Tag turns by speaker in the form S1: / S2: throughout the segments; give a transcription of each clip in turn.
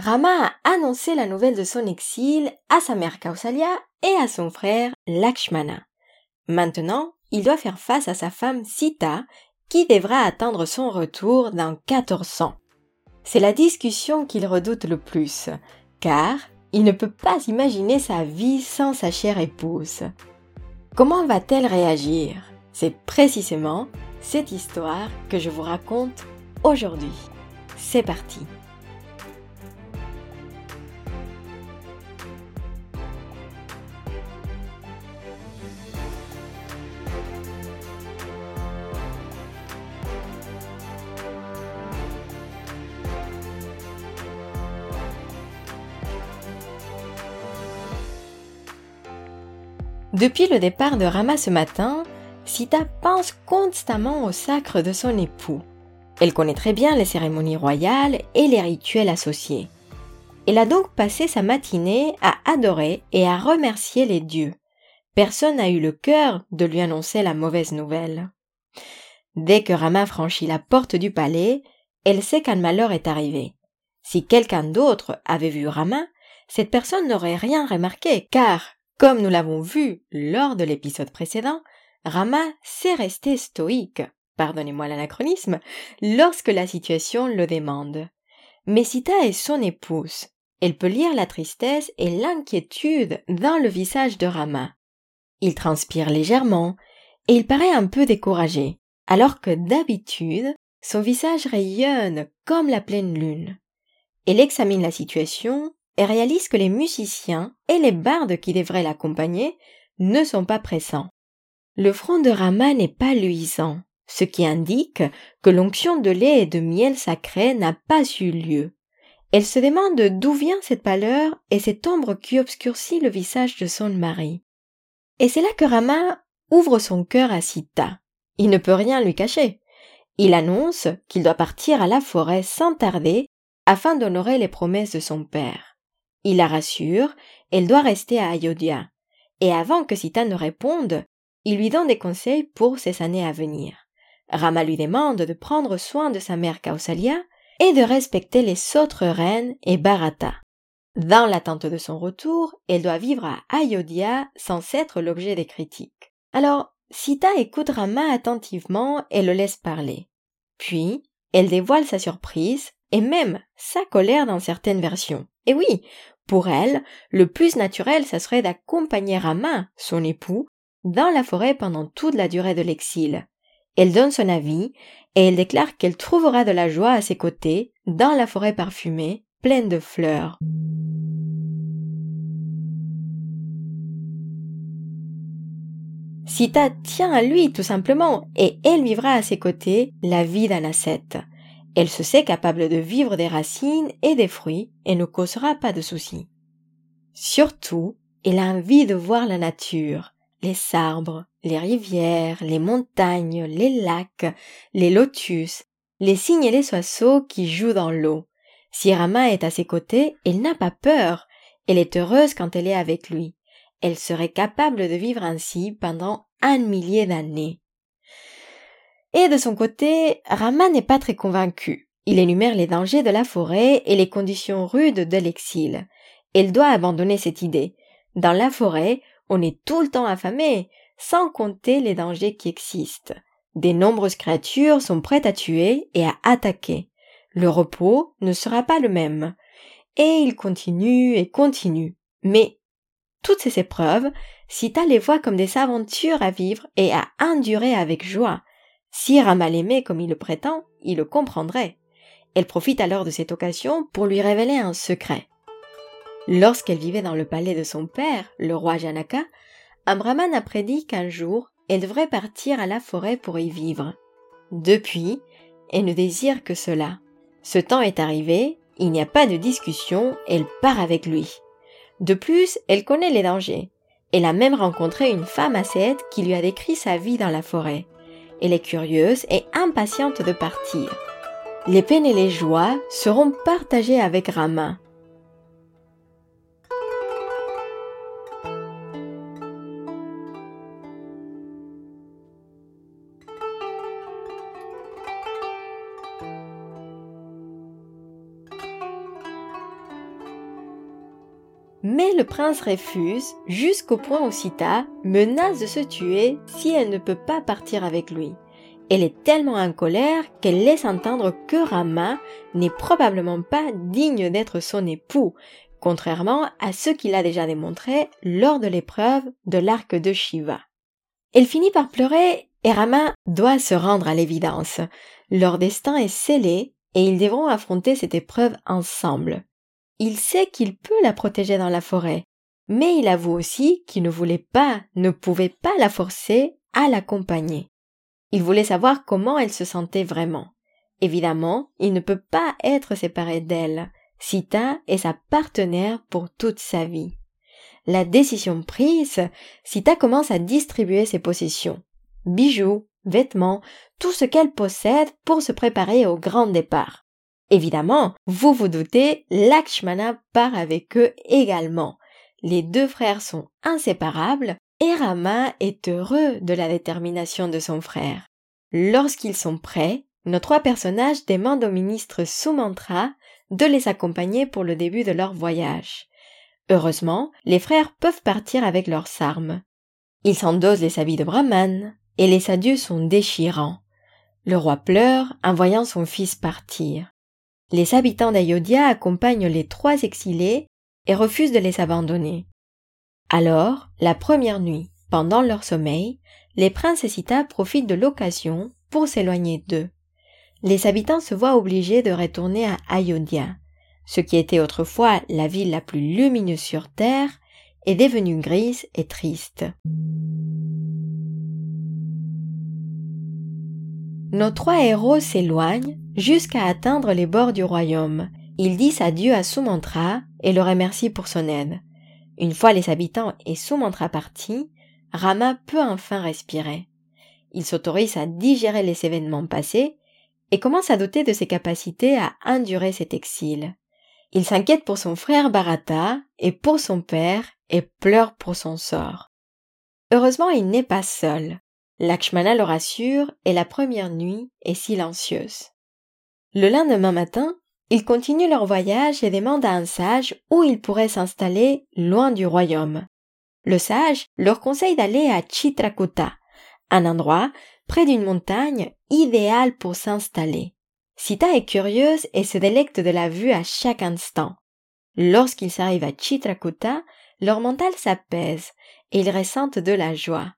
S1: Rama a annoncé la nouvelle de son exil à sa mère Kausalya et à son frère Lakshmana. Maintenant, il doit faire face à sa femme Sita, qui devra attendre son retour dans 1400. C'est la discussion qu'il redoute le plus, car il ne peut pas imaginer sa vie sans sa chère épouse. Comment va-t-elle réagir? C'est précisément cette histoire que je vous raconte aujourd'hui. C'est parti Depuis le départ de Rama ce matin, Sita pense constamment au sacre de son époux. Elle connaît très bien les cérémonies royales et les rituels associés. Elle a donc passé sa matinée à adorer et à remercier les dieux. Personne n'a eu le cœur de lui annoncer la mauvaise nouvelle. Dès que Rama franchit la porte du palais, elle sait qu'un malheur est arrivé. Si quelqu'un d'autre avait vu Rama, cette personne n'aurait rien remarqué, car comme nous l'avons vu lors de l'épisode précédent, Rama s'est resté stoïque, pardonnez-moi l'anachronisme, lorsque la situation le demande. Mais Sita est son épouse. Elle peut lire la tristesse et l'inquiétude dans le visage de Rama. Il transpire légèrement et il paraît un peu découragé, alors que d'habitude, son visage rayonne comme la pleine lune. Elle examine la situation et réalise que les musiciens et les bardes qui devraient l'accompagner ne sont pas pressants. Le front de Rama n'est pas luisant, ce qui indique que l'onction de lait et de miel sacré n'a pas eu lieu. Elle se demande d'où vient cette pâleur et cette ombre qui obscurcit le visage de son mari. Et c'est là que Rama ouvre son cœur à Sita. Il ne peut rien lui cacher. Il annonce qu'il doit partir à la forêt sans tarder afin d'honorer les promesses de son père. Il la rassure, elle doit rester à Ayodhya. Et avant que Sita ne réponde, il lui donne des conseils pour ces années à venir. Rama lui demande de prendre soin de sa mère Kausalya et de respecter les autres reines et Bharata. Dans l'attente de son retour, elle doit vivre à Ayodhya sans être l'objet des critiques. Alors, Sita écoute Rama attentivement et le laisse parler. Puis, elle dévoile sa surprise et même sa colère dans certaines versions. Et oui, pour elle, le plus naturel, ça serait d'accompagner Rama, son époux, dans la forêt pendant toute la durée de l'exil. Elle donne son avis et elle déclare qu'elle trouvera de la joie à ses côtés dans la forêt parfumée, pleine de fleurs. Sita tient à lui tout simplement et elle vivra à ses côtés la vie d'un ascète. Elle se sait capable de vivre des racines et des fruits et ne causera pas de soucis. Surtout, elle a envie de voir la nature, les arbres, les rivières, les montagnes, les lacs, les lotus, les cygnes et les oiseaux qui jouent dans l'eau. Si Rama est à ses côtés, elle n'a pas peur. Elle est heureuse quand elle est avec lui. Elle serait capable de vivre ainsi pendant un millier d'années. Et de son côté, Rama n'est pas très convaincu. Il énumère les dangers de la forêt et les conditions rudes de l'exil. Elle doit abandonner cette idée. Dans la forêt, on est tout le temps affamé, sans compter les dangers qui existent. Des nombreuses créatures sont prêtes à tuer et à attaquer. Le repos ne sera pas le même. Et il continue et continue. Mais toutes ces épreuves, Sita les voit comme des aventures à vivre et à endurer avec joie. Si Rama l'aimait comme il le prétend, il le comprendrait. Elle profite alors de cette occasion pour lui révéler un secret. Lorsqu'elle vivait dans le palais de son père, le roi Janaka, un a prédit qu'un jour elle devrait partir à la forêt pour y vivre. Depuis, elle ne désire que cela. Ce temps est arrivé, il n'y a pas de discussion, elle part avec lui. De plus, elle connaît les dangers. Elle a même rencontré une femme ascète qui lui a décrit sa vie dans la forêt. Elle est curieuse et impatiente de partir. Les peines et les joies seront partagées avec Rama. Prince refuse jusqu'au point où Sita menace de se tuer si elle ne peut pas partir avec lui. Elle est tellement en colère qu'elle laisse entendre que Rama n'est probablement pas digne d'être son époux, contrairement à ce qu'il a déjà démontré lors de l'épreuve de l'arc de Shiva. Elle finit par pleurer et Rama doit se rendre à l'évidence. Leur destin est scellé et ils devront affronter cette épreuve ensemble. Il sait qu'il peut la protéger dans la forêt, mais il avoue aussi qu'il ne voulait pas, ne pouvait pas la forcer à l'accompagner. Il voulait savoir comment elle se sentait vraiment. Évidemment, il ne peut pas être séparé d'elle. Sita est sa partenaire pour toute sa vie. La décision prise, Sita commence à distribuer ses possessions. Bijoux, vêtements, tout ce qu'elle possède pour se préparer au grand départ. Évidemment, vous vous doutez, Lakshmana part avec eux également. Les deux frères sont inséparables et Rama est heureux de la détermination de son frère. Lorsqu'ils sont prêts, nos trois personnages demandent au ministre Sumantra de les accompagner pour le début de leur voyage. Heureusement, les frères peuvent partir avec leurs armes. Ils s'endosent les habits de Brahman, et les adieux sont déchirants. Le roi pleure en voyant son fils partir. Les habitants d'Ayodhya accompagnent les trois exilés et refusent de les abandonner. Alors, la première nuit, pendant leur sommeil, les princes et Sita profitent de l'occasion pour s'éloigner d'eux. Les habitants se voient obligés de retourner à Ayodhya. Ce qui était autrefois la ville la plus lumineuse sur terre est devenu grise et triste. Nos trois héros s'éloignent jusqu'à atteindre les bords du royaume. Ils disent adieu à Sumantra et le remercient pour son aide. Une fois les habitants et Sumantra partis, Rama peut enfin respirer. Il s'autorise à digérer les événements passés et commence à doter de ses capacités à endurer cet exil. Il s'inquiète pour son frère Bharata et pour son père et pleure pour son sort. Heureusement, il n'est pas seul. Lakshmana le rassure et la première nuit est silencieuse. Le lendemain matin, ils continuent leur voyage et demandent à un sage où ils pourraient s'installer loin du royaume. Le sage leur conseille d'aller à Chitrakuta, un endroit près d'une montagne idéal pour s'installer. Sita est curieuse et se délecte de la vue à chaque instant. Lorsqu'ils arrivent à Chitrakuta, leur mental s'apaise et ils ressentent de la joie.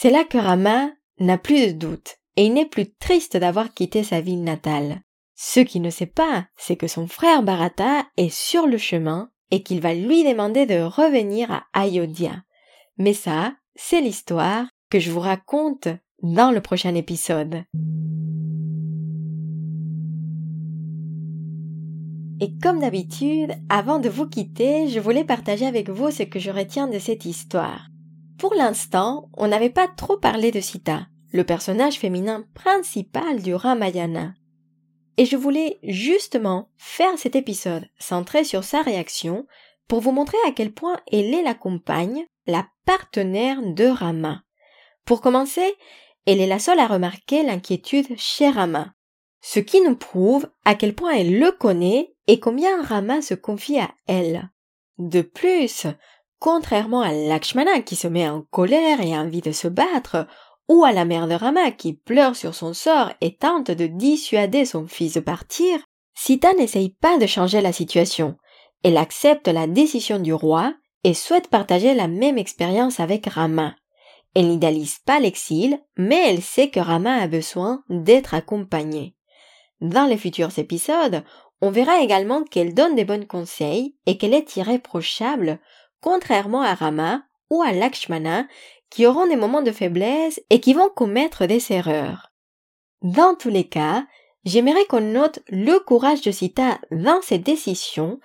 S1: C'est là que Rama n'a plus de doute et il n'est plus triste d'avoir quitté sa ville natale. Ce qu'il ne sait pas, c'est que son frère Bharata est sur le chemin et qu'il va lui demander de revenir à Ayodhya. Mais ça, c'est l'histoire que je vous raconte dans le prochain épisode. Et comme d'habitude, avant de vous quitter, je voulais partager avec vous ce que je retiens de cette histoire. Pour l'instant, on n'avait pas trop parlé de Sita, le personnage féminin principal du Ramayana. Et je voulais justement faire cet épisode centré sur sa réaction pour vous montrer à quel point elle est la compagne, la partenaire de Rama. Pour commencer, elle est la seule à remarquer l'inquiétude chez Rama, ce qui nous prouve à quel point elle le connaît et combien Rama se confie à elle. De plus, contrairement à Lakshmana qui se met en colère et a envie de se battre, ou à la mère de Rama qui pleure sur son sort et tente de dissuader son fils de partir, Sita n'essaye pas de changer la situation. Elle accepte la décision du roi et souhaite partager la même expérience avec Rama. Elle n'idéalise pas l'exil, mais elle sait que Rama a besoin d'être accompagné. Dans les futurs épisodes, on verra également qu'elle donne des bons conseils et qu'elle est irréprochable, contrairement à Rama ou à Lakshmana qui auront des moments de faiblesse et qui vont commettre des erreurs. Dans tous les cas, j'aimerais qu'on note le courage de Sita dans ses décisions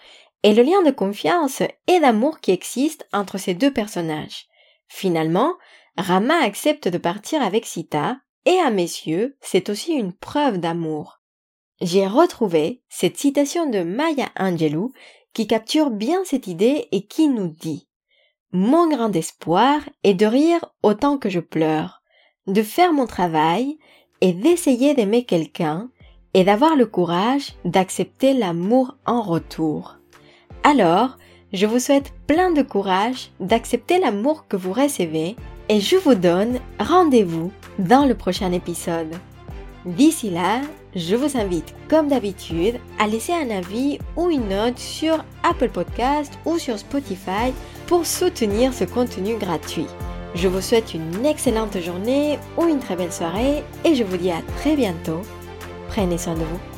S1: et le lien de confiance et d'amour qui existe entre ces deux personnages. Finalement, Rama accepte de partir avec Sita et à mes yeux, c'est aussi une preuve d'amour. J'ai retrouvé cette citation de Maya Angelou qui capture bien cette idée et qui nous dit mon grand espoir est de rire autant que je pleure, de faire mon travail et d'essayer d'aimer quelqu'un et d'avoir le courage d'accepter l'amour en retour. Alors, Je vous souhaite plein de courage, d'accepter l'amour que vous recevez et je vous donne rendez-vous dans le prochain épisode. D'ici là, je vous invite comme d'habitude à laisser un avis ou une note sur Apple Podcast ou sur Spotify pour soutenir ce contenu gratuit. Je vous souhaite une excellente journée ou une très belle soirée et je vous dis à très bientôt. Prenez soin de vous.